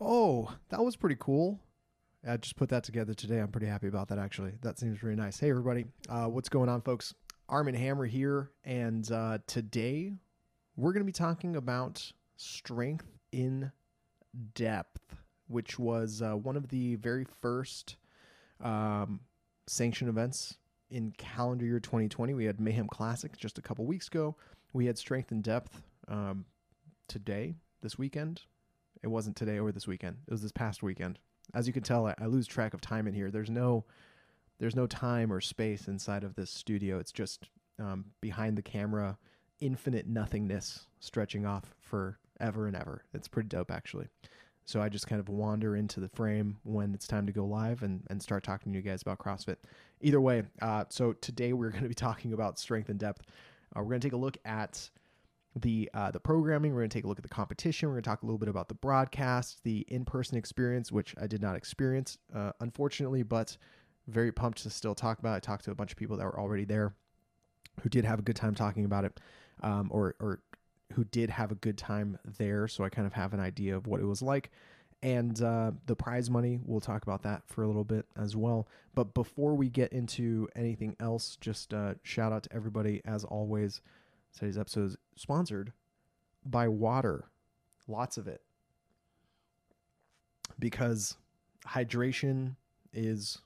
Oh, that was pretty cool. I just put that together today. I'm pretty happy about that, actually. That seems really nice. Hey, everybody. Uh, what's going on, folks? Armen Hammer here. And uh, today we're going to be talking about strength in depth, which was uh, one of the very first um, sanction events in calendar year 2020. We had Mayhem Classic just a couple weeks ago. We had strength in depth um, today, this weekend. It wasn't today or this weekend. It was this past weekend. As you can tell, I, I lose track of time in here. There's no, there's no time or space inside of this studio. It's just um, behind the camera, infinite nothingness stretching off for ever and ever. It's pretty dope, actually. So I just kind of wander into the frame when it's time to go live and, and start talking to you guys about CrossFit. Either way, uh, so today we're going to be talking about strength in depth. Uh, we're going to take a look at the uh, the programming. We're going to take a look at the competition. We're going to talk a little bit about the broadcast, the in person experience, which I did not experience, uh, unfortunately, but very pumped to still talk about. I talked to a bunch of people that were already there, who did have a good time talking about it, um, or or who did have a good time there. So I kind of have an idea of what it was like. And uh, the prize money, we'll talk about that for a little bit as well. But before we get into anything else, just uh, shout out to everybody as always Today's episode is sponsored by water, lots of it, because hydration is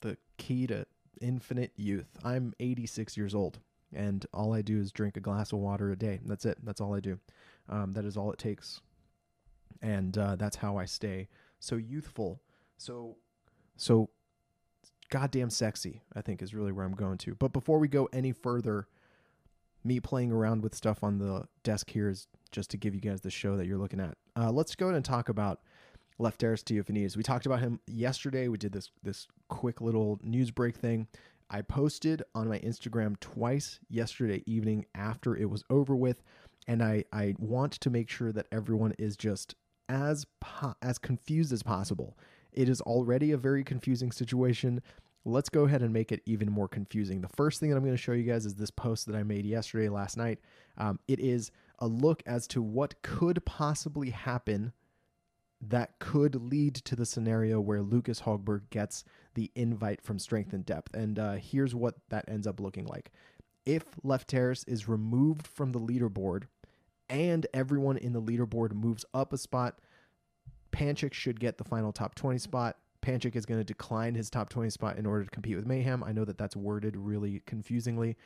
the key to infinite youth. I'm 86 years old, and all I do is drink a glass of water a day. That's it. That's all I do. Um, that is all it takes, and uh, that's how I stay so youthful. So, so goddamn sexy. I think is really where I'm going to. But before we go any further me playing around with stuff on the desk here is just to give you guys the show that you're looking at. Uh, let's go ahead and talk about Lefteris Theophanides. We talked about him yesterday. We did this this quick little news break thing. I posted on my Instagram twice yesterday evening after it was over with, and I I want to make sure that everyone is just as po- as confused as possible. It is already a very confusing situation let's go ahead and make it even more confusing. The first thing that I'm going to show you guys is this post that I made yesterday, last night. Um, it is a look as to what could possibly happen that could lead to the scenario where Lucas Hogberg gets the invite from Strength in Depth. And uh, here's what that ends up looking like. If Lefteris is removed from the leaderboard and everyone in the leaderboard moves up a spot, Panchik should get the final top 20 spot. Panchik is going to decline his top 20 spot in order to compete with Mayhem. I know that that's worded really confusingly.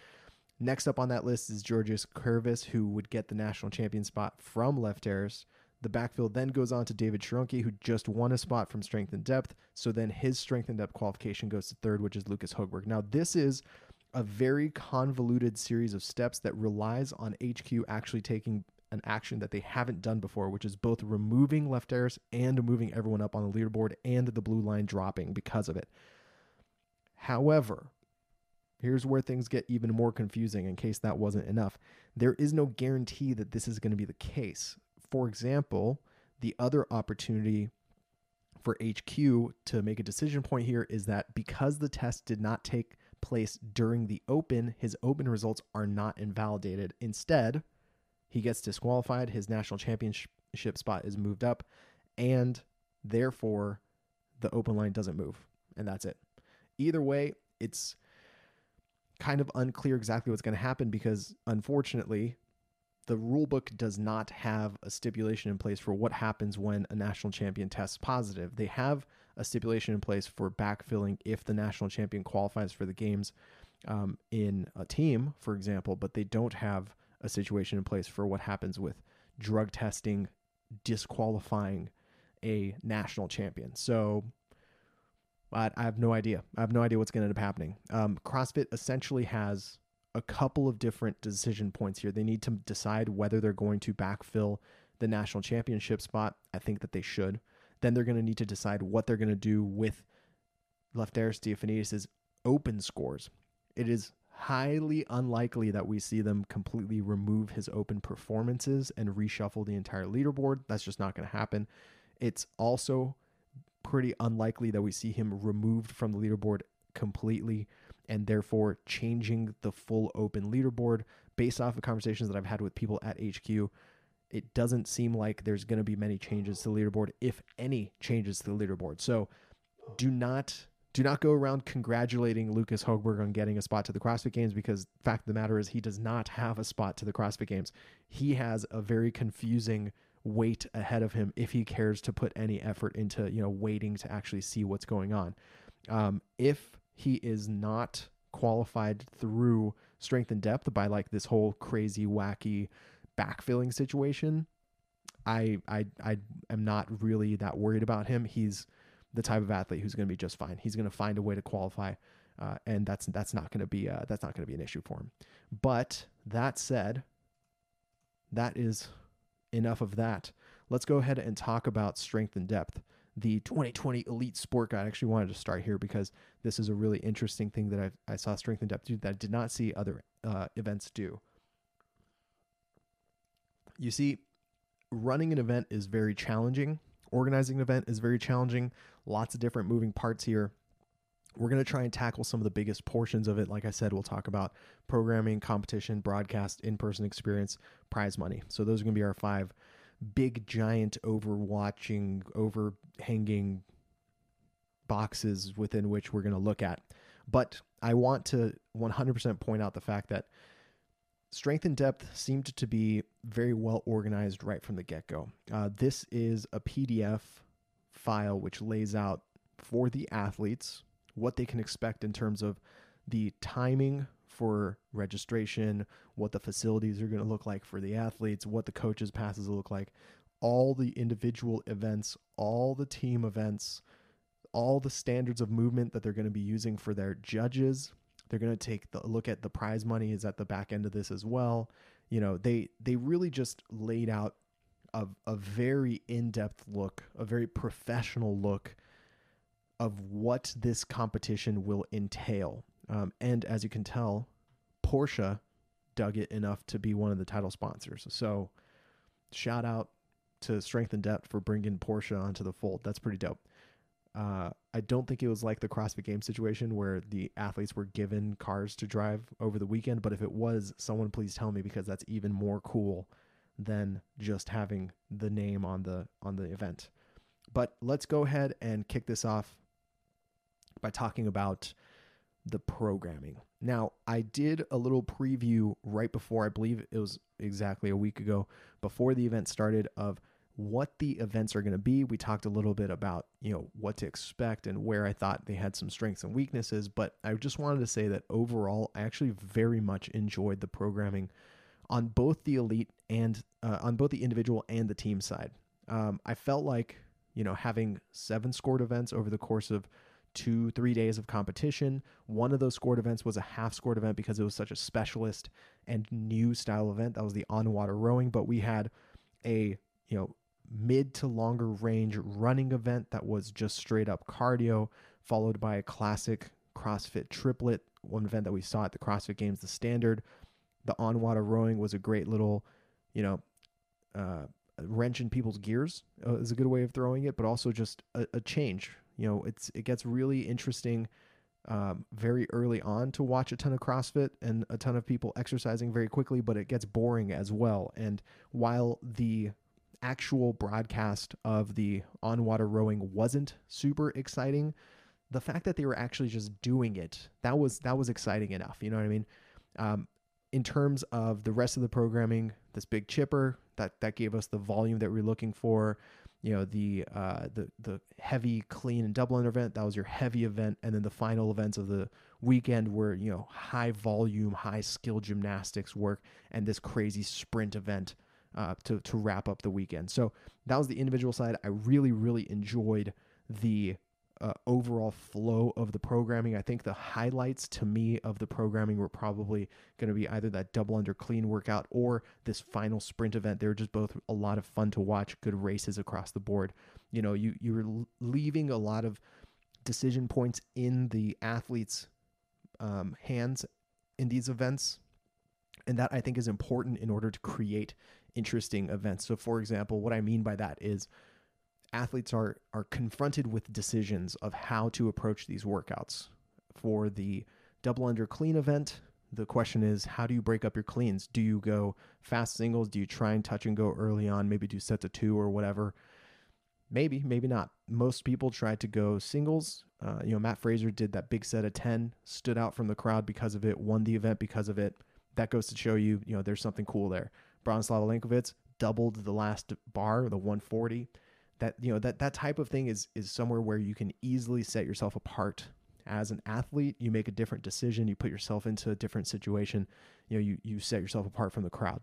Next up on that list is Georgios Curvis, who would get the national champion spot from Left Lefteris. The backfield then goes on to David Sharonke, who just won a spot from Strength in Depth. So then his Strength in Depth qualification goes to third, which is Lucas Hogberg. Now, this is a very convoluted series of steps that relies on HQ actually taking an action that they haven't done before, which is both removing left Lefteris and moving everyone up on the leaderboard and the blue line dropping because of it. However, here's where things get even more confusing in case that wasn't enough. There is no guarantee that this is going to be the case. For example, the other opportunity for HQ to make a decision point here is that because the test did not take place during the open, his open results are not invalidated. Instead, he gets disqualified. His national championship spot is moved up, and therefore the open line doesn't move, and that's it. Either way, it's kind of unclear exactly what's going to happen because unfortunately, the rulebook does not have a stipulation in place for what happens when a national champion tests positive. They have a stipulation in place for backfilling if the national champion qualifies for the games um, in a team, for example, but they don't have a situation in place for what happens with drug testing disqualifying a national champion. So I, I have no idea. I have no idea what's going to end up happening. Um, CrossFit essentially has a couple of different decision points here. They need to decide whether they're going to backfill the national championship spot. I think that they should. Then they're going to need to decide what they're going to do with Lefteris Theophanides' open scores. It is highly unlikely that we see them completely remove his open performances and reshuffle the entire leaderboard. That's just not going to happen. It's also pretty unlikely that we see him removed from the leaderboard completely and therefore changing the full open leaderboard based off of conversations that I've had with people at HQ. it doesn't seem like there's going to be many changes to the leaderboard, if any changes to the leaderboard. So do not do not go around congratulating Lucas Hogberg on getting a spot to the CrossFit Games because fact of the matter is he does not have a spot to the CrossFit Games. He has a very confusing wait ahead of him if he cares to put any effort into you know waiting to actually see what's going on. Um, if he is not qualified through strength in depth by like this whole crazy wacky backfilling situation, I I I am not really that worried about him. He's the type of athlete who's going to be just fine. He's going to find a way to qualify, uh, and that's that's not going to be uh, that's not going to be an issue for him. But that said, that is enough of that. Let's go ahead and talk about strength in depth. The 2020 Elite Sport Guide. I actually wanted to start here because this is a really interesting thing that I, I saw strength in depth do that I did not see other uh, events do. You see, running an event is very challenging. Organizing an event is very challenging. Lots of different moving parts here. We're going to try and tackle some of the biggest portions of it. Like I said, we'll talk about programming, competition, broadcast, in person experience, prize money. So, those are going to be our five big, giant, overwatching, overhanging boxes within which we're going to look at. But I want to 100% point out the fact that strength in depth seemed to be very well organized right from the get go. Uh, this is a PDF file which lays out for the athletes what they can expect in terms of the timing for registration, what the facilities are going to look like for the athletes, what the coaches' passes look like, all the individual events, all the team events, all the standards of movement that they're going to be using for their judges. They're going to take the look at the prize money is at the back end of this as well. You know, they they really just laid out a, a very in-depth look, a very professional look of what this competition will entail. Um, and as you can tell, Porsche dug it enough to be one of the title sponsors. So, shout out to Strength in Depth for bringing Porsche onto the fold. That's pretty dope. Uh, I don't think it was like the CrossFit Game situation where the athletes were given cars to drive over the weekend. But if it was, someone please tell me because that's even more cool than just having the name on the on the event. But let's go ahead and kick this off by talking about the programming. Now, I did a little preview right before, I believe it was exactly a week ago, before the event started, of what the events are going to be. We talked a little bit about, you know, what to expect and where I thought they had some strengths and weaknesses, but I just wanted to say that overall, I actually very much enjoyed the programming on both the elite and uh, on both the individual and the team side. Um, I felt like, you know, having seven scored events over the course of two, three days of competition. One of those scored events was a half scored event because it was such a specialist and new style event. That was the on water rowing, but we had a, you know, mid to longer range running event that was just straight up cardio, followed by a classic CrossFit triplet, one event that we saw at the CrossFit Games, the standard. The on water rowing was a great little, you know, uh, wrench in people's gears uh, is a good way of throwing it, but also just a, a change you know, it's it gets really interesting um, very early on to watch a ton of CrossFit and a ton of people exercising very quickly, but it gets boring as well. And while the actual broadcast of the on water rowing wasn't super exciting, the fact that they were actually just doing it that was that was exciting enough. You know what I mean? Um, in terms of the rest of the programming, this big chipper that that gave us the volume that we are looking for you know the uh, the the heavy clean and double event that was your heavy event and then the final events of the weekend were you know high volume high skill gymnastics work and this crazy sprint event uh, to to wrap up the weekend so that was the individual side i really really enjoyed the uh, overall flow of the programming. I think the highlights to me of the programming were probably going to be either that double under clean workout or this final sprint event. They were just both a lot of fun to watch, good races across the board. You know, you you were leaving a lot of decision points in the athletes' um, hands in these events, and that I think is important in order to create interesting events. So, for example, what I mean by that is athletes are are confronted with decisions of how to approach these workouts. For the double under clean event, the question is, how do you break up your cleans? Do you go fast singles? Do you try and touch and go early on? Maybe do sets of two or whatever. Maybe, maybe not. Most people try to go singles. Uh, you know, Mat Fraser did that big set of 10, stood out from the crowd because of it, won the event because of it. That goes to show you, you know, there's something cool there. Bronislaw Olenkowicz doubled the last bar, the 140. That, you know, that, that type of thing is, is somewhere where you can easily set yourself apart as an athlete. You make a different decision. You put yourself into a different situation. You know, you, you set yourself apart from the crowd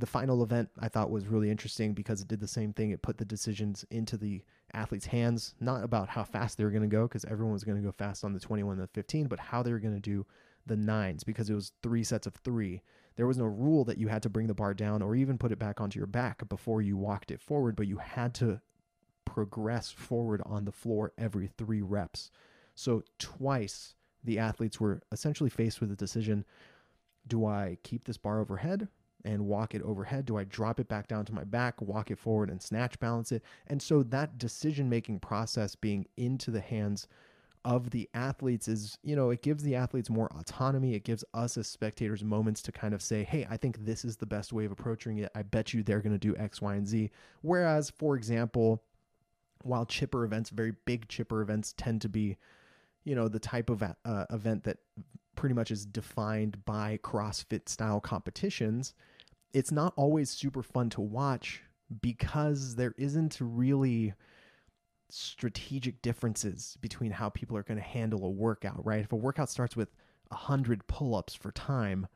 the final event I thought was really interesting because it did the same thing. It put the decisions into the athletes' hands, not about how fast they were going to go, because everyone was going to go fast on the 21 and the 15, but how they were going to do the nines, because it was three sets of three. There was no rule that you had to bring the bar down or even put it back onto your back before you walked it forward, but you had to progress forward on the floor every three reps. So, twice the athletes were essentially faced with a decision do I keep this bar overhead and walk it overhead? Do I drop it back down to my back, walk it forward, and snatch balance it? And so that decision making process being into the hands of the athletes is, you know, it gives the athletes more autonomy. It gives us as spectators moments to kind of say, hey, I think this is the best way of approaching it. I bet you they're going to do X, Y, and Z. Whereas, for example, while chipper events, very big chipper events, tend to be, you know, the type of uh, event that pretty much is defined by CrossFit style competitions it's not always super fun to watch because there isn't really strategic differences between how people are going to handle a workout, right? If a workout starts with 100 pull-ups for time,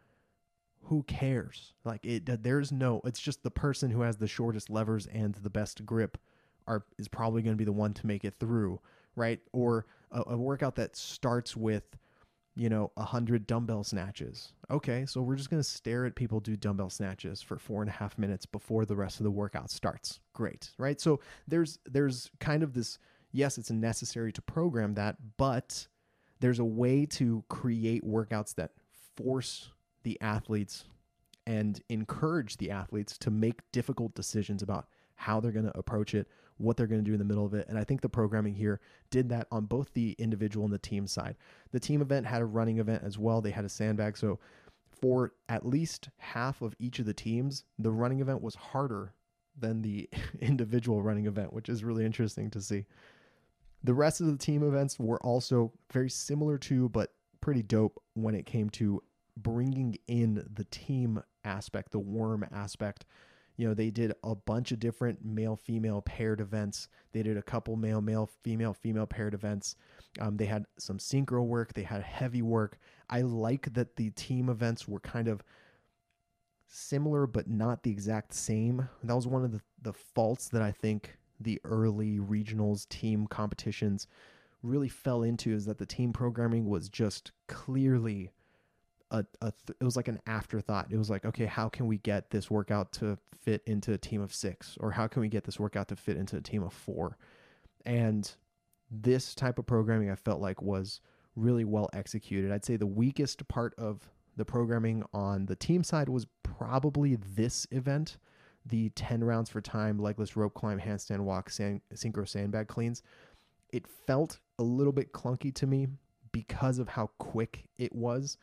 who cares? Like it there's no it's just the person who has the shortest levers and the best grip are is probably going to be the one to make it through, right? Or a, a workout that starts with you know, a 100 dumbbell snatches. Okay, so we're just to stare at people do dumbbell snatches for four and a half minutes before the rest of the workout starts. Great, right? So there's there's kind of this. Yes, it's necessary to program that, but there's a way to create workouts that force the athletes and encourage the athletes to make difficult decisions about how they're going to approach it, what they're going to do in the middle of it. And I think the programming here did that on both the individual and the team side. The team event had a running event as well, they had a sandbag. So for at least half of each of the teams, the running event was harder than the individual running event, which is really interesting to see. The rest of the team events were also very similar to, but pretty dope when it came to bringing in the team aspect, the worm aspect you know they did a bunch of different male female paired events. They did a couple male male female female paired events. Um, they had some synchro work. They had heavy work. I like that the team events were kind of similar but not the exact same. That was one of the, the faults that i think the early regionals team competitions really fell into is that the team programming was just clearly a, a th- it was like an afterthought. It was like, okay, how can we get this workout to fit into a team of six, or how can we get this workout to fit into a team of four? And this type of programming, I felt like was really well executed. I'd say the weakest part of the programming on the team side was probably this event, the 10 rounds for time, legless rope climb, handstand walk, sand, synchro sandbag cleans. It felt a little bit clunky to me because of how quick it was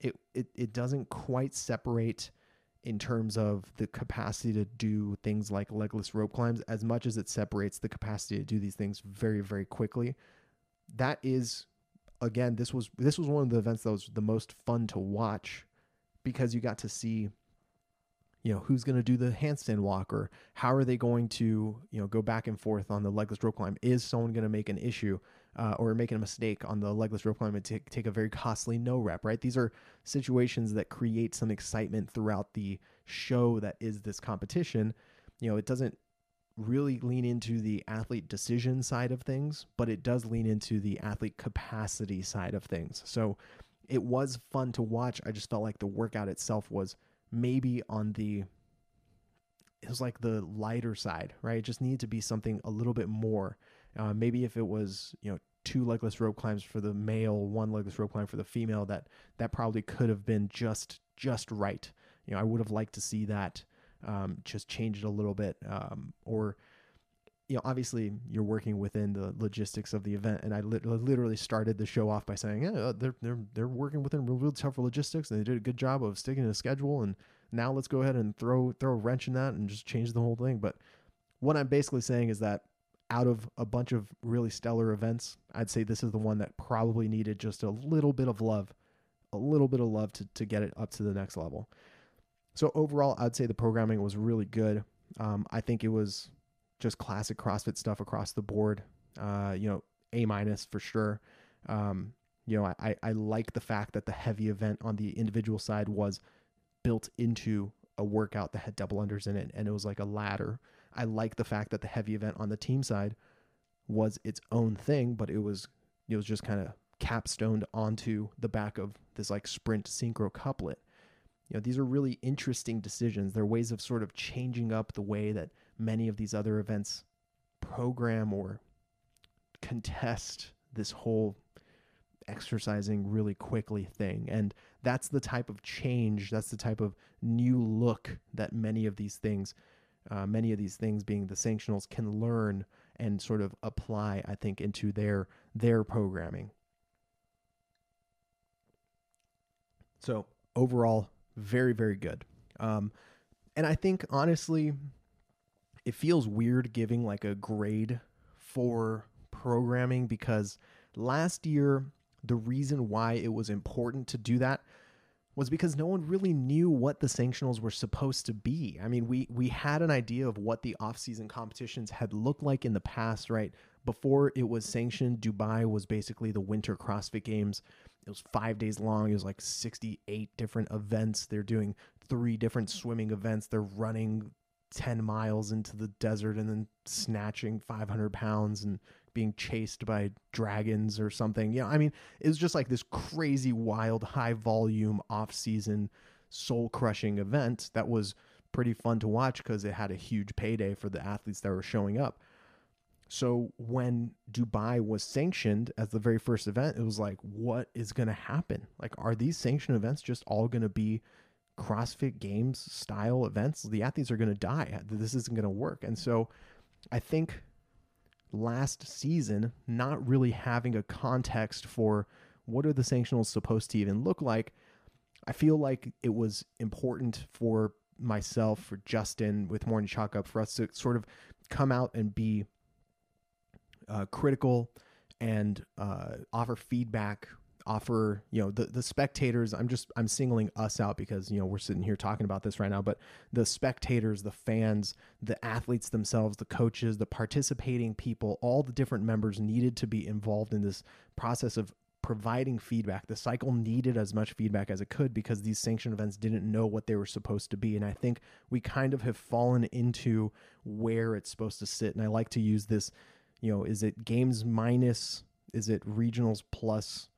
it, it it doesn't quite separate in terms of the capacity to do things like legless rope climbs as much as it separates the capacity to do these things very very quickly. That is again this was this was one of the events that was the most fun to watch because you got to see you know who's going to do the handstand walk or how are they going to you know go back and forth on the legless rope climb? Is someone going to make an issue uh, or making a mistake on the legless rope climb and take, take a very costly no rep, right? These are situations that create some excitement throughout the show that is this competition. You know, it doesn't really lean into the athlete decision side of things, but it does lean into the athlete capacity side of things. So it was fun to watch. I just felt like the workout itself was maybe on the it was like the lighter side, right? It just needed to be something a little bit more. Uh, maybe if it was, you know, two legless rope climbs for the male, one legless rope climb for the female, that that probably could have been just just right. You know, I would have liked to see that um, just change it a little bit, um, or you know, obviously you're working within the logistics of the event, and I li- literally started the show off by saying, yeah, uh, they're they're they're working within real, real tough logistics, and they did a good job of sticking to the schedule. And now let's go ahead and throw throw a wrench in that and just change the whole thing. But what I'm basically saying is that out of a bunch of really stellar events, I'd say this is the one that probably needed just a little bit of love, a little bit of love to to get it up to the next level. So overall, I'd say the programming was really good. Um, I think it was just classic CrossFit stuff across the board. Uh, you know, A minus for sure. Um, you know, I, I like the fact that the heavy event on the individual side was built into a workout that had double unders in it and it was like a ladder. I like the fact that the heavy event on the team side was its own thing, but it was it was just kind of capstoned onto the back of this like sprint synchro couplet. You know, these are really interesting decisions. They're ways of sort of changing up the way that many of these other events program or contest this whole exercising really quickly thing. And that's the type of change, that's the type of new look that many of these things, uh, many of these things being the sanctionals, can learn and sort of apply, I think, into their their programming. So overall, very very good. Um, and I think honestly, it feels weird giving like a grade for programming because last year the reason why it was important to do that was because no one really knew what the sanctionals were supposed to be. I mean, we we had an idea of what the off-season competitions had looked like in the past, right? Before it was sanctioned, Dubai was basically the winter CrossFit Games. It was 5 days long. It was like 68 different events. They're doing three different swimming events. They're running 10 miles into the desert and then snatching 500 pounds and being chased by dragons or something. You know, I mean, it was just like this crazy, wild, high volume, off season, soul crushing event that was pretty fun to watch because it had a huge payday for the athletes that were showing up. So when Dubai was sanctioned as the very first event, it was like, what is going to happen? Like, are these sanctioned events just all going to be CrossFit Games style events, the athletes are going to die. This isn't going to work. And so I think last season, not really having a context for what are the sanctionals supposed to even look like, I feel like it was important for myself, for Justin with Morning Chalk Up, for us to sort of come out and be uh, critical and uh, offer feedback offer you know the the spectators i'm just i'm singling us out because you know we're sitting here talking about this right now but the spectators the fans the athletes themselves the coaches the participating people all the different members needed to be involved in this process of providing feedback. The cycle needed as much feedback as it could because these sanctioned events didn't know what they were supposed to be. And i think we kind of have fallen into where it's supposed to sit. And i like to use this you know is it games minus is it regionals plus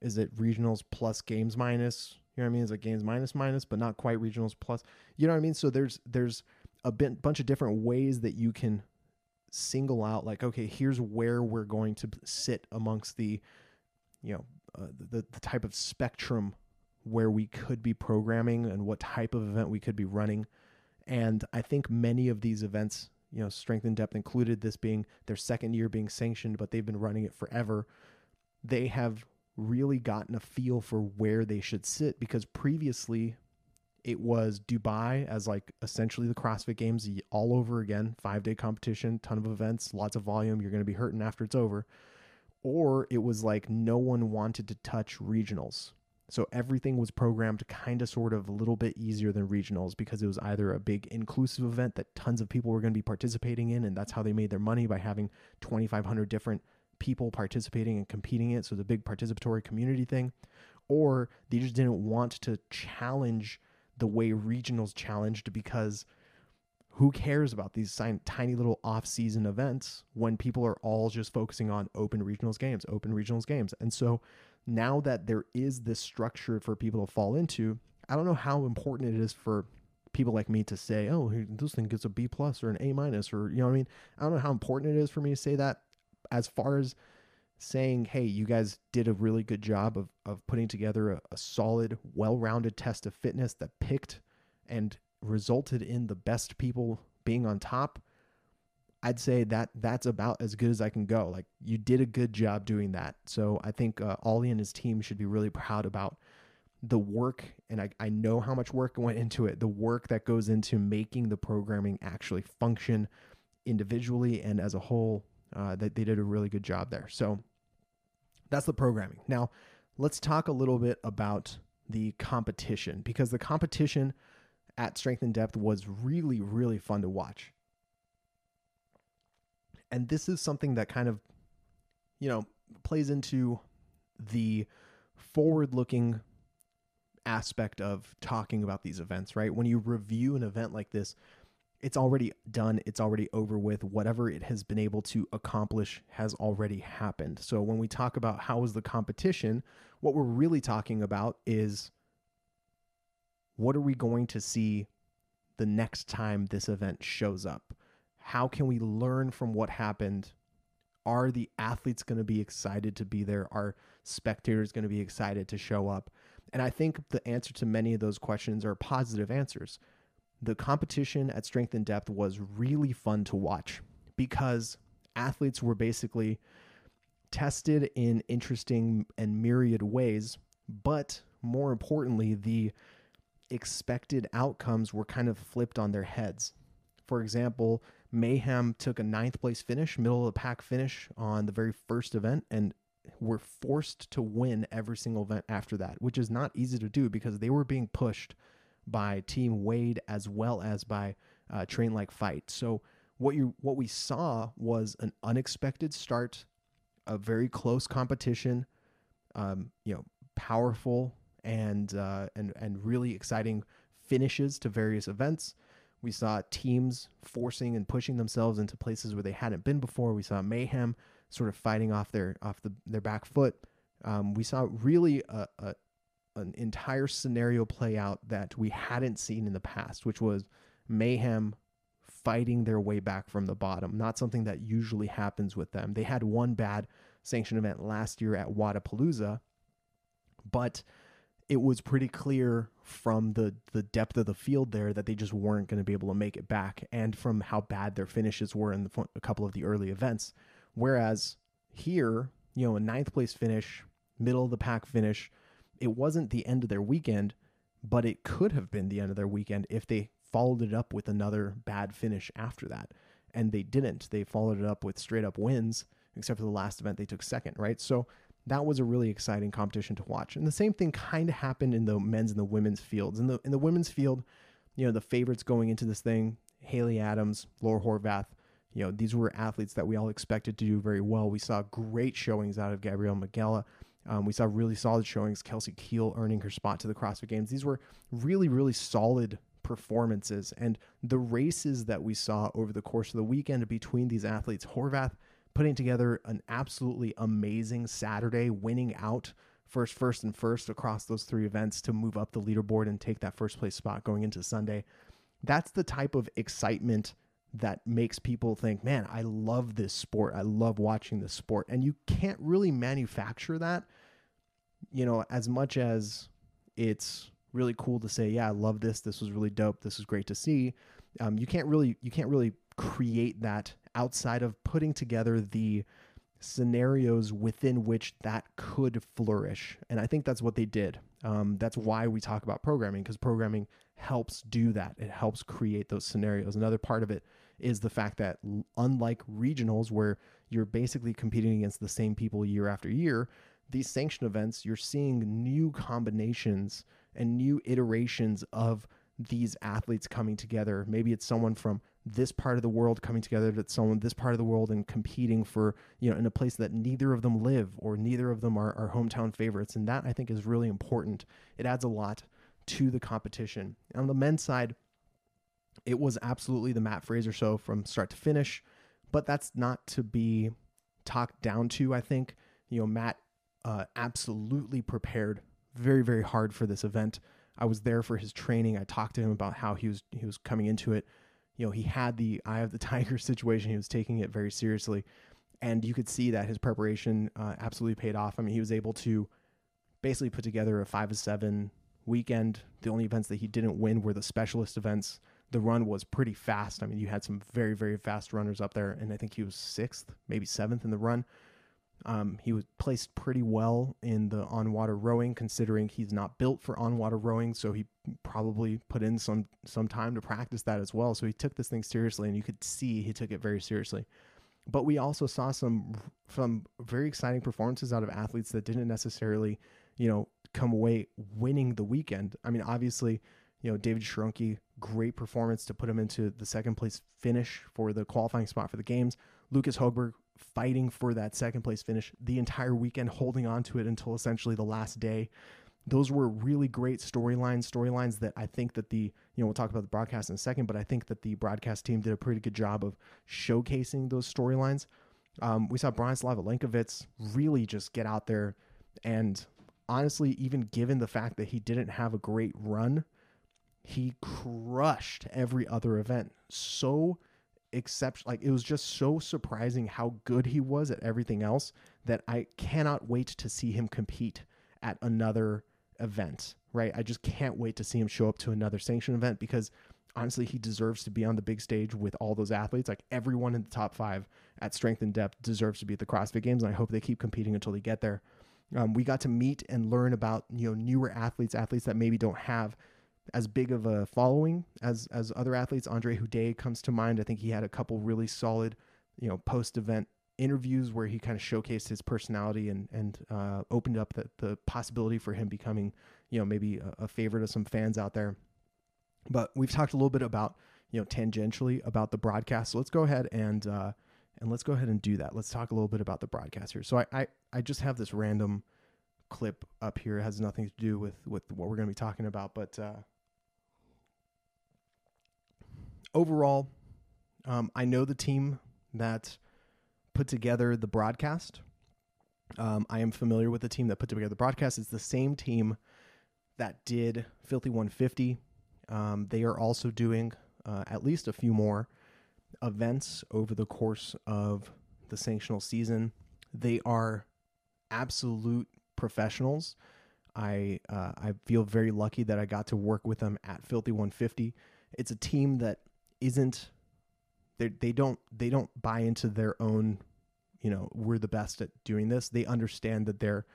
is it regionals plus games minus? You know what I mean? Is it games minus minus, but not quite regionals plus? You know what I mean? So there's there's a bit, bunch of different ways that you can single out like okay here's where we're going to sit amongst the you know uh, the, the type of spectrum where we could be programming and what type of event we could be running and i think many of these events you know strength in depth included this being their second year being sanctioned but they've been running it forever they have really gotten a feel for where they should sit because previously it was Dubai as like essentially the CrossFit Games all over again, five day competition, ton of events, lots of volume. You're going to be hurting after it's over. Or it was like no one wanted to touch regionals. So everything was programmed kind of sort of a little bit easier than regionals because it was either a big inclusive event that tons of people were going to be participating in, and that's how they made their money by having 2,500 different people participating and competing in it. So the big participatory community thing. Or they just didn't want to challenge the way regionals challenged because who cares about these tiny little off-season events when people are all just focusing on open regionals games, open regionals games. And so now that there is this structure for people to fall into, I don't know how important it is for people like me to say, "Oh, this thing gets a B plus or an A minus," or you know what I mean. I don't know how important it is for me to say that as far as saying, hey, you guys did a really good job of, of putting together a, a solid, well rounded test of fitness that picked and resulted in the best people being on top, I'd say that that's about as good as I can go. Like you did a good job doing that. So I think uh, Ollie and his team should be really proud about the work. And I, I know how much work went into it, the work that goes into making the programming actually function individually and as a whole. Uh, they did a really good job there. So that's the programming. Now, let's talk a little bit about the competition because the competition at Strength in Depth was really, really fun to watch. And this is something that kind of, you know, plays into the forward looking aspect of talking about these events, right? When you review an event like this, it's already done, it's already over with. Whatever it has been able to accomplish has already happened. So when we talk about how is the competition, what we're really talking about is what are we going to see the next time this event shows up? How can we learn from what happened? Are the athletes going to be excited to be there? Are spectators going to be excited to show up? And I think the answer to many of those questions are positive answers. The competition at Strength in Depth was really fun to watch because athletes were basically tested in interesting and myriad ways, but more importantly, the expected outcomes were kind of flipped on their heads. For example, Mayhem took a ninth place finish, middle of the pack finish on the very first event, and were forced to win every single event after that, which is not easy to do because they were being pushed by Team Wade as well as by uh, Train Like Fight. So what you what we saw was an unexpected start, a very close competition, um, you know, powerful and uh, and and really exciting finishes to various events. We saw teams forcing and pushing themselves into places where they hadn't been before. We saw mayhem sort of fighting off their off the their back foot. Um, we saw really a, a, an entire scenario play out that we hadn't seen in the past, which was mayhem fighting their way back from the bottom. Not something that usually happens with them. They had one bad sanction event last year at Wodapalooza, but it was pretty clear from the the depth of the field there that they just weren't going to be able to make it back, and from how bad their finishes were in the, a couple of the early events. Whereas here, you know, a ninth place finish, middle of the pack finish, it wasn't the end of their weekend, but it could have been the end of their weekend if they followed it up with another bad finish after that. And they didn't. They followed it up with straight up wins, except for the last event they took second, right? So that was a really exciting competition to watch. And the same thing kind of happened in the men's and the women's fields. In the in the women's field, you know, the favorites going into this thing, Haley Adams, Laura Horvath, you know, these were athletes that we all expected to do very well. We saw great showings out of Gabriela Migala. Um, we saw really solid showings. Kelsey Kiel earning her spot to the CrossFit Games. These were really, really solid performances. And the races that we saw over the course of the weekend between these athletes, Horvath putting together an absolutely amazing Saturday, winning out first, first, and first across those three events to move up the leaderboard and take that first place spot going into Sunday. That's the type of excitement that makes people think, man, I love this sport. I love watching this sport. And you can't really manufacture that, you know, as much as it's really cool to say, yeah, I love this. This was really dope. This is great to see. Um, you can't really, you can't really create that outside of putting together the scenarios within which that could flourish. And I think that's what they did. Um, that's why we talk about programming because programming helps do that. It helps create those scenarios. Another part of it is the fact that, unlike regionals, where you're basically competing against the same people year after year, these sanction events, you're seeing new combinations and new iterations of these athletes coming together. Maybe it's someone from this part of the world coming together to someone this part of the world and competing for you know in a place that neither of them live or neither of them are, are hometown favorites. And that i think is really important. It adds a lot to the competition. On the men's side it was absolutely the mat fraser show from start to finish but that's not to be talked down to i think. You know mat uh, absolutely prepared very very hard for this event i was there for his training i talked to him about how he was he was coming into it you know, he had the eye of the tiger situation. He was taking it very seriously. And you could see that his preparation uh, absolutely paid off. I mean, he was able to basically put together a five of seven weekend. The only events that he didn't win were the specialist events the run was pretty fast. I mean, you had some very, very fast runners up there, and I think he was sixth, maybe seventh in the run. Um, he was placed pretty well in the on water rowing, considering he's not built for on water rowing. So he probably put in some some time to practice that as well. So he took this thing seriously, and you could see he took it very seriously. But we also saw some some very exciting performances out of athletes that didn't necessarily, you know, come away winning the weekend. I mean, obviously, you know, David Shrunky, great performance to put him into the second place finish for the qualifying spot for the games. Lucas Hogberg fighting for that second place finish the entire weekend, holding on to it until essentially the last day. Those were really great storylines, storylines that I think that the, you know, we'll talk about the broadcast in a second, but I think that the broadcast team did a pretty good job of showcasing those storylines. Um, we saw Bronislaw Olenkowicz really just get out there and honestly, even given the fact that he didn't have a great run, he crushed every other event. So exception like it was just so surprising how good he was at everything else that I cannot wait to see him compete at another event, right? I just can't wait to see him show up to another sanction event because honestly he deserves to be on the big stage with all those athletes. Like everyone in the top 5 at strength in depth deserves to be at the CrossFit Games and I hope they keep competing until they get there. Um, we got to meet and learn about, you know, newer athletes, athletes that maybe don't have as big of a following as as other athletes. Andre Houdet comes to mind. I think he had a couple really solid, you know, post event interviews where he kind of showcased his personality and and uh, opened up the the possibility for him becoming, you know, maybe a, a favorite of some fans out there. But we've talked a little bit about you know tangentially about the broadcast. So let's go ahead and uh, and let's go ahead and do that. Let's talk a little bit about the broadcast here. So I I, I just have this random clip up here. It has nothing to do with with what we're going to be talking about, but uh, overall, um, I know the team that put together the broadcast. Um, I am familiar with the team that put together the broadcast. It's the same team that did Filthy 150. Um, they are also doing uh, at least a few more events over the course of the sanctional season. They are absolute professionals. I uh, I feel very lucky that I got to work with them at Filthy 150. It's a team that isn't they they don't they don't buy into their own you know we're the best at doing this. They understand that they're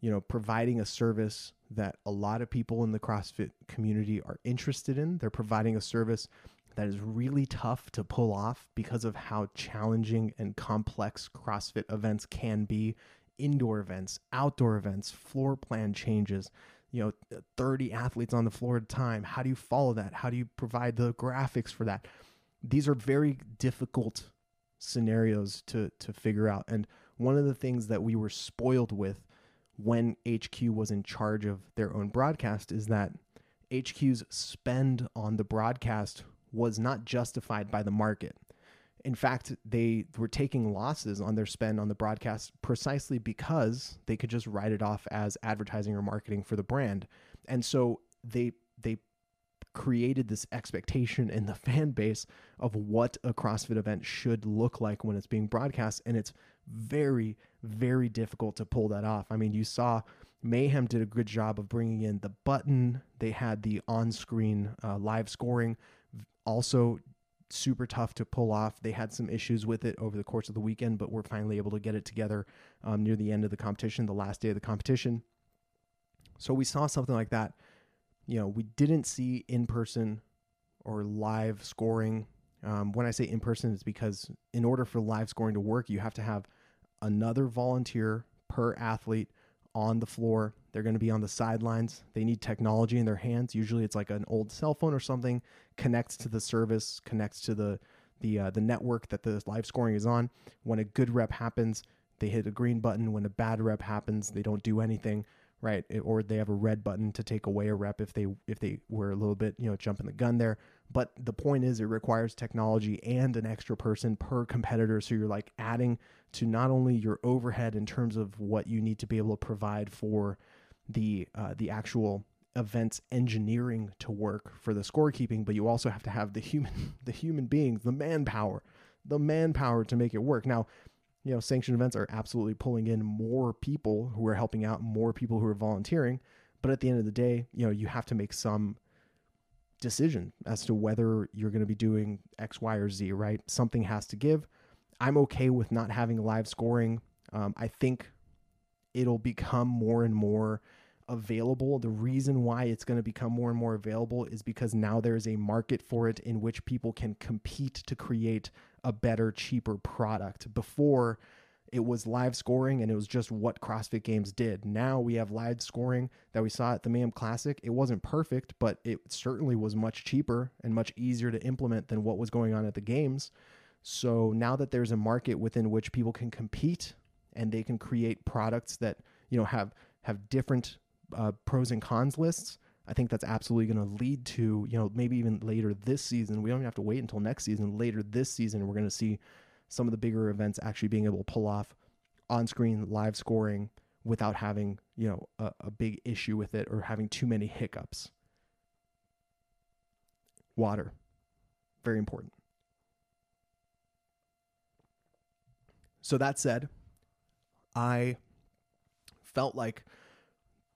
you know providing a service that a lot of people in the CrossFit community are interested in. They're providing a service that is really tough to pull off because of how challenging and complex CrossFit events can be. Indoor events outdoor events floor plan changes you know 30 athletes on the floor at a time. How do you follow that? How do you provide the graphics for that? These are very difficult scenarios to to figure out. And one of the things that we were spoiled with when HQ was in charge of their own broadcast is that HQ's spend on the broadcast was not justified by the market in fact, they were taking losses on their spend on the broadcast precisely because they could just write it off as advertising or marketing for the brand. And so they they created this expectation in the fan base of what a CrossFit event should look like when it's being broadcast and it's very very difficult to pull that off. I mean, you saw Mayhem did a good job of bringing in the button. They had the on-screen uh, live scoring also super tough to pull off. They had some issues with it over the course of the weekend, but we're finally able to get it together um, near the end of the competition, the last day of the competition. So we saw something like that. You know, we didn't see in person or live scoring. Um, when I say in person, it's because in order for live scoring to work, you have to have another volunteer per athlete on the floor. They're going to be on the sidelines. They need technology in their hands. Usually, it's like an old cell phone or something connects to the service, connects to the the uh, the network that the live scoring is on. When a good rep happens, they hit a green button. When a bad rep happens, they don't do anything, right? Or they have a red button to take away a rep if they if they were a little bit you know jumping the gun there. But the point is, it requires technology and an extra person per competitor. So you're like adding to not only your overhead in terms of what you need to be able to provide for the uh, the actual events engineering to work for the scorekeeping, but you also have to have the human the human beings, the manpower, the manpower to make it work. Now, you know, sanctioned events are absolutely pulling in more people who are helping out, more people who are volunteering, but at the end of the day, you know, you have to make some decision as to whether you're going to be doing X, Y, or Z, right? Something has to give. I'm okay with not having live scoring. Um, I think it'll become more and more available. The reason why it's going to become more and more available is because now there's a market for it in which people can compete to create a better, cheaper product. Before, it was live scoring and it was just what CrossFit Games did. Now we have live scoring that we saw at the Mayhem Classic. It wasn't perfect, but it certainly was much cheaper and much easier to implement than what was going on at the games. So now that there's a market within which people can compete and they can create products that, you know, have have different uh, pros and cons lists, I think that's absolutely going to lead to, you know, maybe even later this season. We don't have to wait until next season. Later this season, we're going to see some of the bigger events actually being able to pull off on-screen live scoring without having you know a, a big issue with it or having too many hiccups. Water, very important. So that said, I felt like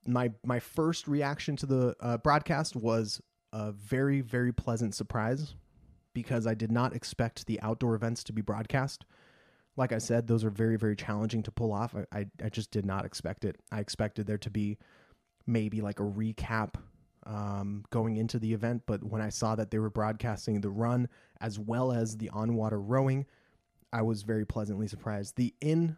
my my first reaction to the uh, broadcast was a very very pleasant surprise because I did not expect the outdoor events to be broadcast. Like I said, those are very, very challenging to pull off. I, I, I just did not expect it. I expected there to be maybe like a recap um, going into the event, but when I saw that they were broadcasting the run as well as the on water rowing, I was very pleasantly surprised. The in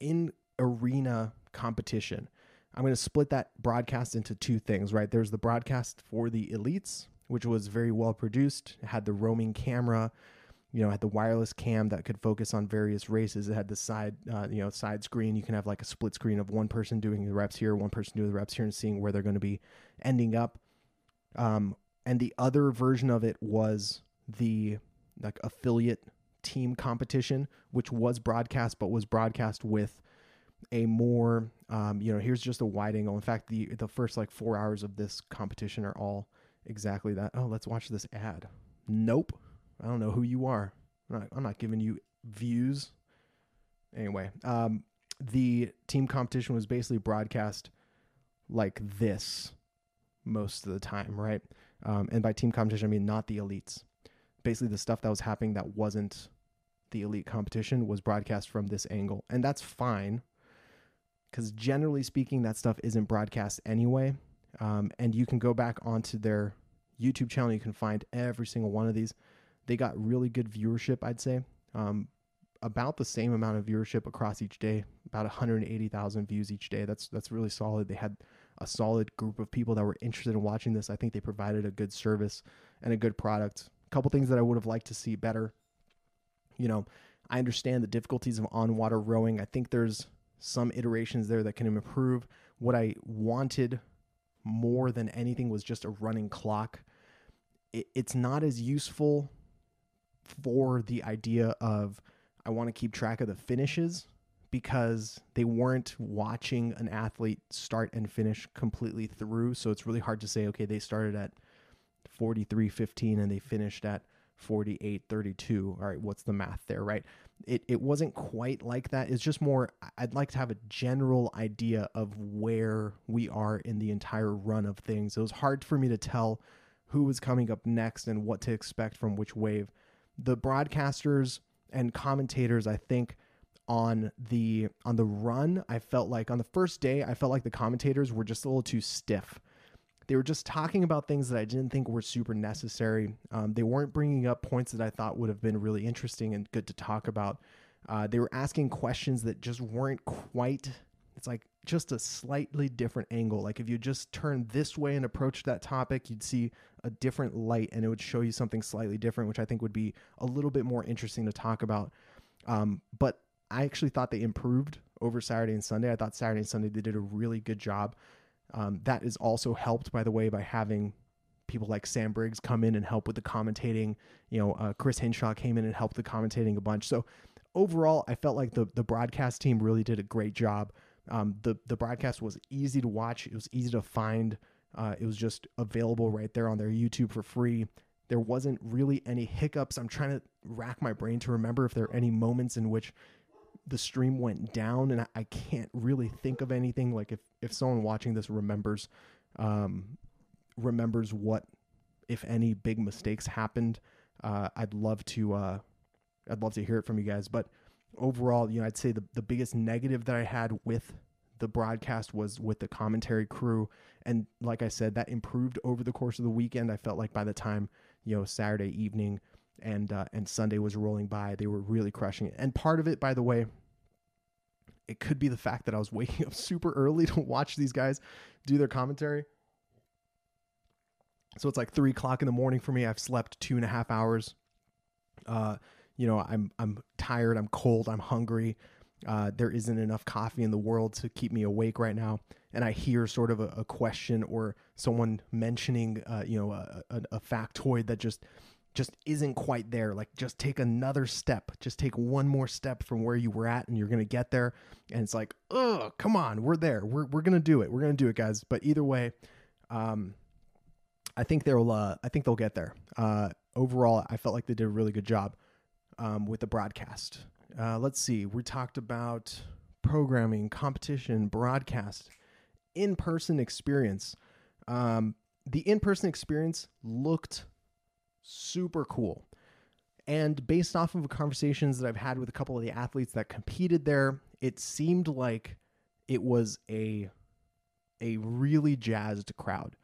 in arena competition. I'm going to split that broadcast into two things, right? There's the broadcast for the elites, which was very well produced. It had the roaming camera, you know, had the wireless cam that could focus on various races. It had the side, uh, you know, side screen. You can have like a split screen of one person doing the reps here, one person doing the reps here, and seeing where they're going to be ending up. Um, and the other version of it was the like affiliate team competition, which was broadcast, but was broadcast with a more, um, you know, here's just a wide angle. In fact, the the first like four hours of this competition are all exactly that. Oh, let's watch this ad. Nope. I don't know who you are. I'm not, I'm not giving you views. Anyway, um, the team competition was basically broadcast like this most of the time, right? Um, and by team competition, I mean not the elites. Basically, the stuff that was happening that wasn't the elite competition was broadcast from this angle. And that's fine because generally speaking, that stuff isn't broadcast anyway. Um, and you can go back onto their YouTube channel. You can find every single one of these. They got really good viewership, I'd say. Um, about the same amount of viewership across each day, about 180,000 views each day. That's that's really solid. They had a solid group of people that were interested in watching this. I think they provided a good service and a good product. A couple things that I would have liked to see better. You know, I understand the difficulties of on water rowing. I think there's some iterations there that can improve. What I wanted more than anything was just a running clock. It, it's not as useful for the idea of I want to keep track of the finishes because they weren't watching an athlete start and finish completely through. So it's really hard to say, okay, they started at 43.15 and they finished at 48.32. All right, what's the math there, right? It, it wasn't quite like that. It's just more, I'd like to have a general idea of where we are in the entire run of things. It was hard for me to tell who was coming up next and what to expect from which wave. The broadcasters and commentators, I think, on the on the run, I felt like on the first day, I felt like the commentators were just a little too stiff they were just talking about things that I didn't think were super necessary. Um, they weren't bringing up points that I thought would have been really interesting and good to talk about. Uh, they were asking questions that just weren't quite. It's like just a slightly different angle. Like if you just turn this way and approach that topic, you'd see a different light, and it would show you something slightly different, which I think would be a little bit more interesting to talk about. Um, but I actually thought they improved over Saturday and Sunday. I thought Saturday and Sunday they did a really good job. Um, that is also helped, by the way, by having people like Sam Briggs come in and help with the commentating. You know, uh, Chris Hinshaw came in and helped the commentating a bunch. So overall, I felt like the the broadcast team really did a great job. Um, the the broadcast was easy to watch. It was easy to find. Uh, it was just available right there on their YouTube for free. There wasn't really any hiccups. I'm trying to rack my brain to remember if there are any moments in which the stream went down and I, can't really think of anything like if if someone watching this remembers um remembers what if any big mistakes happened, uh, I'd love to uh, I'd love to hear it from you guys. But overall, you know, I'd say the the biggest negative that I had with the broadcast was with the commentary crew, and like I said, that improved over the course of the weekend. I felt like by the time you know Saturday evening and uh, and Sunday was rolling by, they were really crushing it. And part of it, by the way, it could be the fact that I was waking up super early to watch these guys do their commentary. So it's like three o'clock in the morning for me. I've slept two and a half hours. Uh, you know, I'm I'm tired. I'm cold. I'm hungry. Uh, there isn't enough coffee in the world to keep me awake right now. And I hear sort of a, a question or someone mentioning, uh, you know, a, a, a factoid that just just isn't quite there. Like, just take another step. Just take one more step from where you were at, and you're gonna get there. And it's like, oh, come on, we're there. We're we're gonna do it. We're gonna do it, guys. But either way, um, I think they'll. Uh, I think they'll get there. Uh, overall, I felt like they did a really good job um, with the broadcast. Uh, let's see. We talked about programming, competition, broadcast, in-person experience. Um, the in-person experience looked super cool. And based off of conversations that I've had with a couple of the athletes that competed there, it seemed like it was a a really jazzed crowd.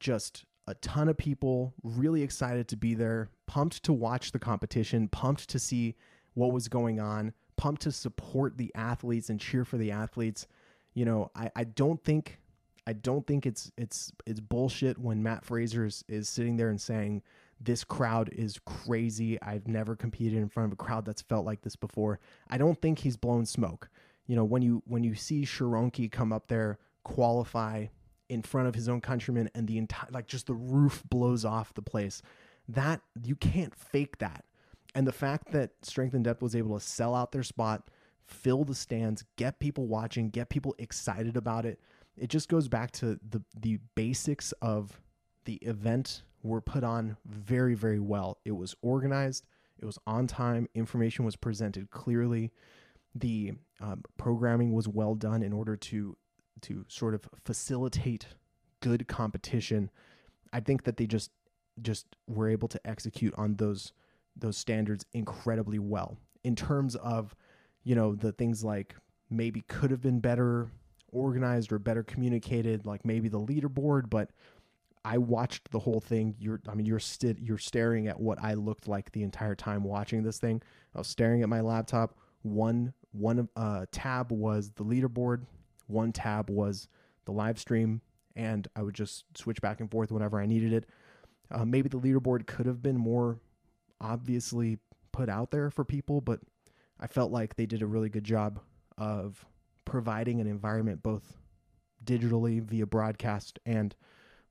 Just a ton of people really excited to be there, pumped to watch the competition, pumped to see what was going on, pumped to support the athletes and cheer for the athletes. You know, I, I don't think I don't think it's it's it's bullshit when Mat Fraser is, is sitting there and saying this crowd is crazy. I've never competed in front of a crowd that's felt like this before. I don't think he's blown smoke. You know, when you when you see Sharonki come up there, qualify in front of his own countrymen and the entire like just the roof blows off the place. That you can't fake that. And the fact that Strength in Depth was able to sell out their spot, fill the stands, get people watching, get people excited about it, it just goes back to the the basics of the event were put on very, very well. It was organized, it was on time, information was presented clearly. The um, programming was well done in order to to sort of facilitate good competition. I think that they just just were able to execute on those those standards incredibly well in terms of you know the things like maybe could have been better organized or better communicated like maybe the leaderboard but I watched the whole thing. You're, I mean, you're st- you're staring at what I looked like the entire time watching this thing. I was staring at my laptop. One one uh, tab was the leaderboard. One tab was the live stream, and I would just switch back and forth whenever I needed it. Uh, maybe the leaderboard could have been more obviously put out there for people, but I felt like they did a really good job of providing an environment both digitally via broadcast and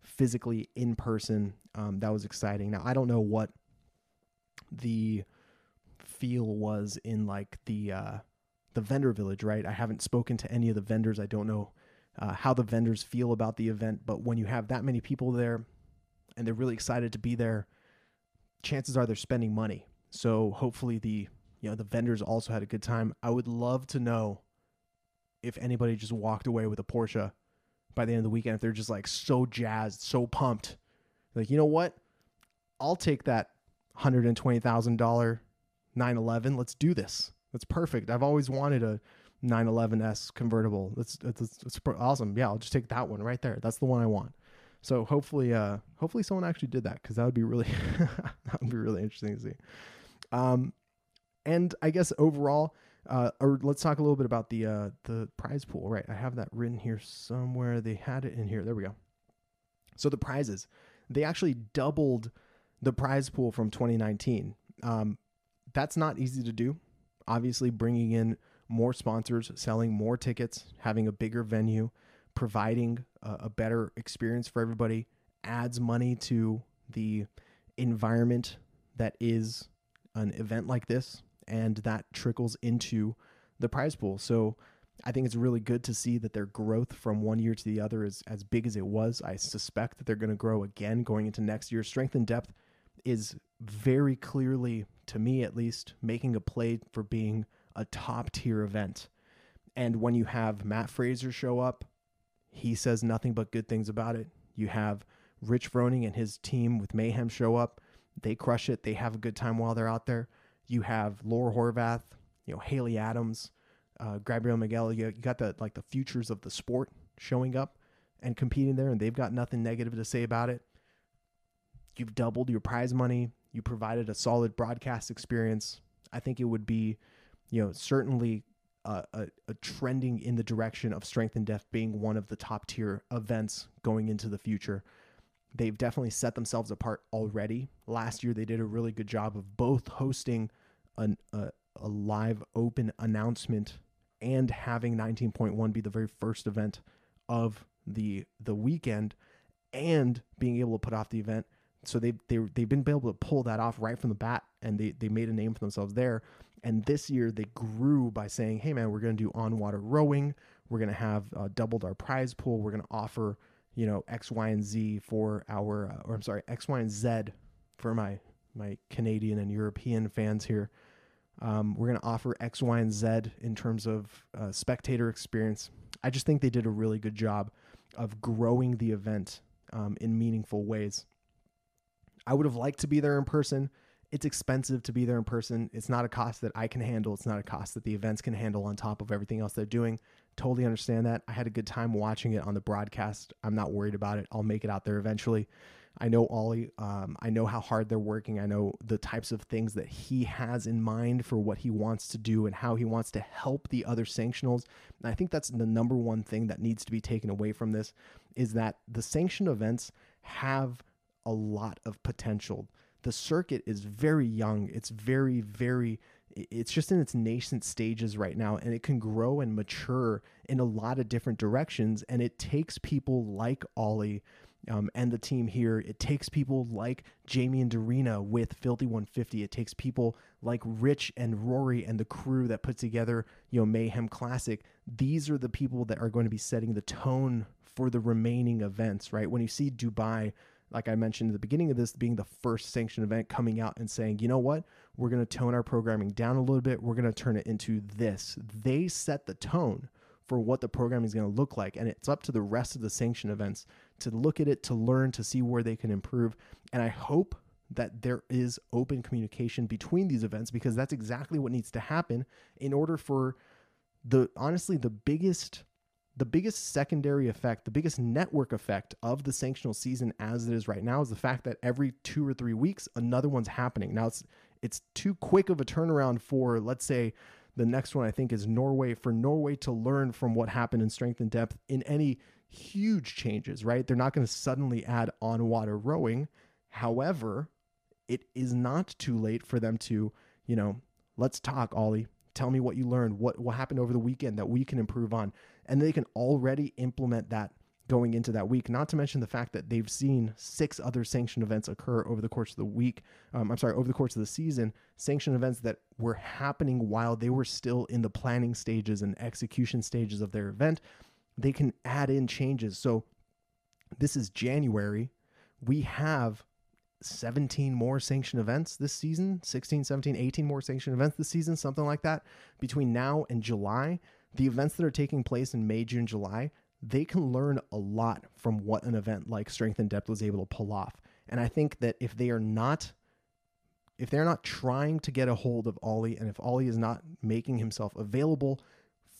physically in person. Um, that was exciting. Now I don't know what the feel was in like the uh, the vendor village, right? I haven't spoken to any of the vendors. I don't know uh, how the vendors feel about the event, but when you have that many people there and they're really excited to be there, chances are they're spending money. So hopefully the you know the vendors also had a good time. I would love to know if anybody just walked away with a Porsche by the end of the weekend if they're just like so jazzed, so pumped. Like, you know what? I'll take that $120,000 911. Let's do this. That's perfect. I've always wanted a 911S convertible. That's, that's, that's awesome. Yeah, I'll just take that one right there. That's the one I want. So hopefully, uh, hopefully someone actually did that because that would be really, that would be really interesting to see. Um, and I guess overall, uh, or let's talk a little bit about the uh, the prize pool. Right, I have that written here somewhere. They had it in here. There we go. So the prizes, they actually doubled the prize pool from 2019. Um, that's not easy to do. Obviously, bringing in more sponsors, selling more tickets, having a bigger venue, providing a, a better experience for everybody adds money to the environment that is an event like this and that trickles into the prize pool. So I think it's really good to see that their growth from one year to the other is as big as it was. I suspect that they're going to grow again going into next year. Strength in depth is very clearly, to me at least, making a play for being a top tier event. And when you have Mat Fraser show up, he says nothing but good things about it. You have Rich Froning and his team with Mayhem show up. They crush it. They have a good time while they're out there. You have Laura Horvath, you know, Haley Adams, uh, Gabriela Migala. You, you got the like the futures of the sport showing up and competing there, and they've got nothing negative to say about it. You've doubled your prize money. You provided a solid broadcast experience. I think it would be, you know, certainly a, a, a, trending in the direction of strength in depth being one of the top tier events going into the future. They've definitely set themselves apart already. Last year, they did a really good job of both hosting an, a, a live open announcement and having 19.1 be the very first event of the the weekend and being able to put off the event so they they they've been able to pull that off right from the bat, and they they made a name for themselves there. And this year they grew by saying, "Hey man, we're going to do on water rowing. We're going to have uh, doubled our prize pool. We're going to offer you know X, Y, and Z for our, uh, or I'm sorry, X, Y, and Z for my my Canadian and European fans here. Um, we're going to offer X, Y, and Z in terms of uh, spectator experience. I just think they did a really good job of growing the event um, in meaningful ways. I would have liked to be there in person. It's expensive to be there in person. It's not a cost that I can handle. It's not a cost that the events can handle on top of everything else they're doing. Totally understand that. I had a good time watching it on the broadcast. I'm not worried about it. I'll make it out there eventually. I know Ollie. Um, I know how hard they're working. I know the types of things that he has in mind for what he wants to do and how he wants to help the other sanctionals. And I think that's the number one thing that needs to be taken away from this is that the sanction events have a lot of potential. The circuit is very young. It's very, very, it's just in its nascent stages right now, and it can grow and mature in a lot of different directions. And it takes people like Ollie um, and the team here. It takes people like Jamie and Darina with Filthy 150. It takes people like Rich and Rory and the crew that put together, you know, Mayhem Classic. These are the people that are going to be setting the tone for the remaining events, right? When you see Dubai like I mentioned at the beginning of this, being the first sanctioned event coming out and saying, you know what, we're going to tone our programming down a little bit. We're going to turn it into this. They set the tone for what the programming is going to look like. And it's up to the rest of the sanction events to look at it, to learn, to see where they can improve. And I hope that there is open communication between these events because that's exactly what needs to happen in order for the honestly the biggest the biggest secondary effect, the biggest network effect of the sanctional season as it is right now is the fact that every two or three weeks another one's happening. Now it's it's too quick of a turnaround for let's say the next one I think is Norway for Norway to learn from what happened in strength in depth in any huge changes, right? They're not going to suddenly add on water rowing. However, it is not too late for them to, you know, let's talk, Ollie. Tell me what you learned, what what happened over the weekend that we can improve on and they can already implement that going into that week. Not to mention the fact that they've seen six other sanction events occur over the course of the week. Um, I'm sorry, over the course of the season, sanction events that were happening while they were still in the planning stages and execution stages of their event. They can add in changes. So this is January. We have 17 more sanction events this season 16 17 18 more sanction events this season something like that between now and july the events that are taking place in May, June, July, they can learn a lot from what an event like Strength in Depth was able to pull off. And I think that if they are not if they're not trying to get a hold of Ollie and if Ollie is not making himself available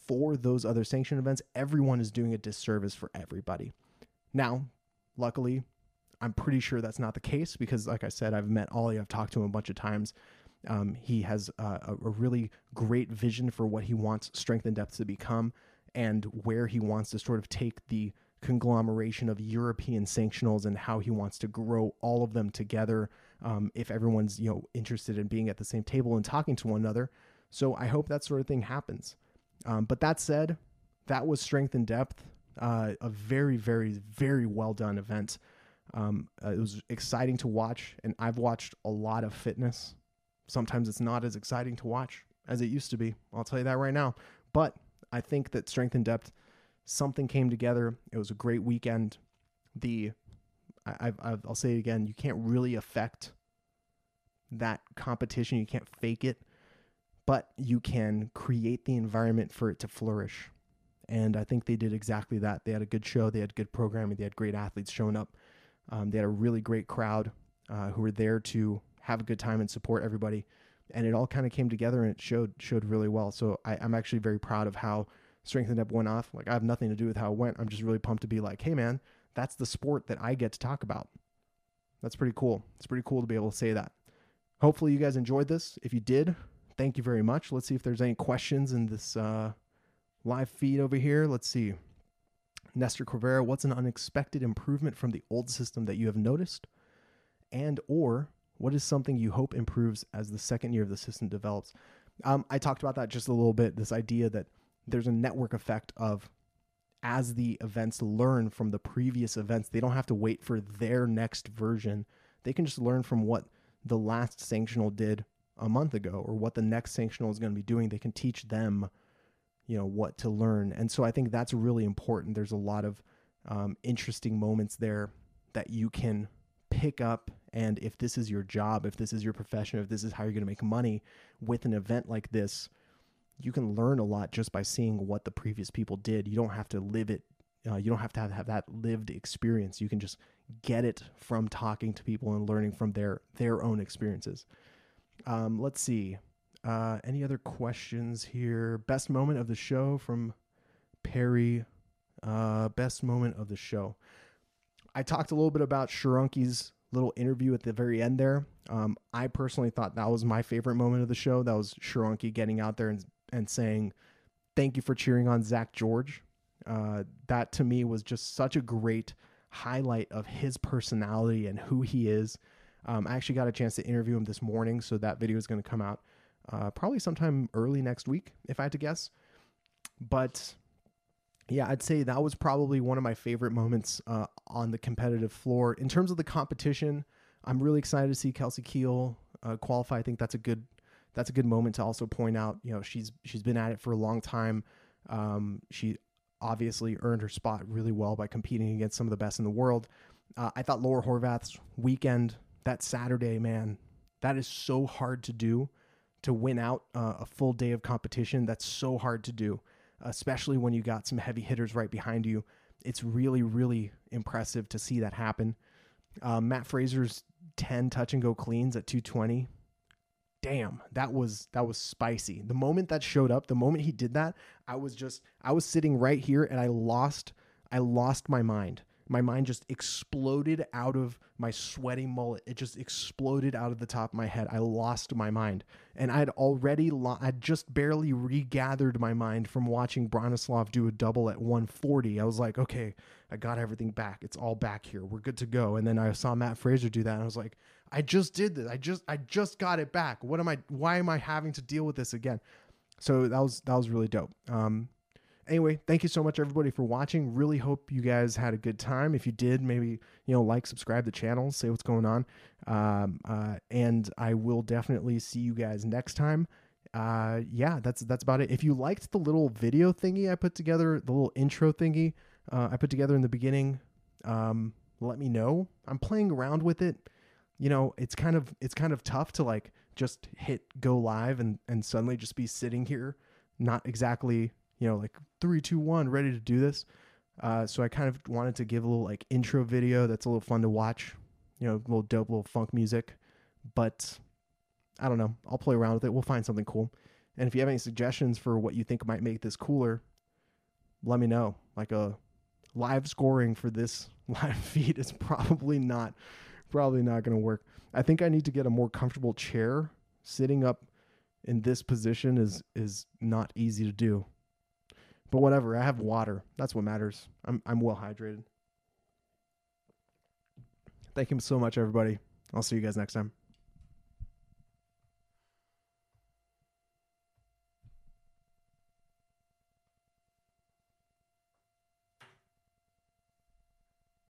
for those other sanction events, everyone is doing a disservice for everybody. Now, luckily, I'm pretty sure that's not the case because, like I said, I've met Ollie, I've talked to him a bunch of times. Um, he has uh, a really great vision for what he wants strength in depth to become and where he wants to sort of take the conglomeration of European sanctionals and how he wants to grow all of them together. Um, if everyone's you know interested in being at the same table and talking to one another, so I hope that sort of thing happens. Um, but that said, that was strength in depth. Uh, a very, very, very well done event. Um, uh, it was exciting to watch, and I've watched a lot of fitness sometimes it's not as exciting to watch as it used to be. I'll tell you that right now. But I think that strength in depth, something came together. It was a great weekend. The I, I, I'll say it again. You can't really affect that competition. You can't fake it, but you can create the environment for it to flourish. And I think they did exactly that. They had a good show. They had good programming. They had great athletes showing up. Um, they had a really great crowd uh, who were there to have a good time and support everybody, and it all kind of came together and it showed showed really well. So I, I'm actually very proud of how Strength in Depth went off. Like I have nothing to do with how it went. I'm just really pumped to be like, hey man, that's the sport that I get to talk about. That's pretty cool. It's pretty cool to be able to say that. Hopefully you guys enjoyed this. If you did, thank you very much. Let's see if there's any questions in this uh, live feed over here. Let's see. Nestor Corvera, what's an unexpected improvement from the old system that you have noticed? And or what is something you hope improves as the second year of the system develops? Um, I talked about that just a little bit. This idea that there's a network effect of as the events learn from the previous events, they don't have to wait for their next version. They can just learn from what the last sanctional did a month ago or what the next sanctional is going to be doing. They can teach them, you know, what to learn. And so I think that's really important. There's a lot of um, interesting moments there that you can pick up. And if this is your job, if this is your profession, if this is how you're going to make money with an event like this, you can learn a lot just by seeing what the previous people did. You don't have to live it. Uh, you don't have to have, have that lived experience. You can just get it from talking to people and learning from their their own experiences. Um, let's see. Uh, any other questions here? Best moment of the show from Perry. Uh, best moment of the show. I talked a little bit about Shirunki's little interview at the very end there. Um, I personally thought that was my favorite moment of the show. That was Shirunki getting out there and and saying, "Thank you for cheering on Zack George." Uh, that to me was just such a great highlight of his personality and who he is. Um, I actually got a chance to interview him this morning, so that video is going to come out uh, probably sometime early next week, if I had to guess. But yeah, I'd say that was probably one of my favorite moments uh, on the competitive floor. In terms of the competition, I'm really excited to see Kelsey Kiel uh, qualify. I think that's a good that's a good moment to also point out. You know, she's she's been at it for a long time. Um, she obviously earned her spot really well by competing against some of the best in the world. Uh, I thought Laura Horvath's weekend that Saturday, man, that is so hard to do to win out uh, a full day of competition. That's so hard to do, especially when you got some heavy hitters right behind you. It's really, really impressive to see that happen. Uh, Mat Fraser's 10 touch and go cleans at 220 damn that was that was spicy. The moment that showed up the moment he did that i was just i was sitting right here and i lost i lost my mind my mind just exploded out of my sweaty mullet it just exploded out of the top of my head i lost my mind and i'd already lo- i'd just barely regathered my mind from watching bronislaw do a double at 140 i was like okay i got everything back it's all back here we're good to go and then i saw Mat fraser do that and i was like I just did this. I just I just got it back. What am I why am I having to deal with this again? So that was that was really dope. Um anyway, thank you so much everybody for watching. Really hope you guys had a good time. If you did, maybe you know like, subscribe the channel, say what's going on, um, uh, and I will definitely see you guys next time. Uh, yeah, that's that's about it. If you liked the little video thingy I put together, the little intro thingy uh, I put together in the beginning, um, let me know. I'm playing around with it you know, it's kind of it's kind of tough to like just hit go live and and suddenly just be sitting here, not exactly you know like three two one ready to do this. Uh, so I kind of wanted to give a little like intro video that's a little fun to watch, you know, a little dope, little funk music. But I don't know. I'll play around with it. We'll find something cool. And if you have any suggestions for what you think might make this cooler, let me know. Like a live scoring for this live feed is probably not probably not going to work. I think I need to get a more comfortable chair. Sitting up in this position is is not easy to do. But whatever, I have water. That's what matters. I'm I'm well hydrated. Thank you so much everybody. I'll see you guys next time.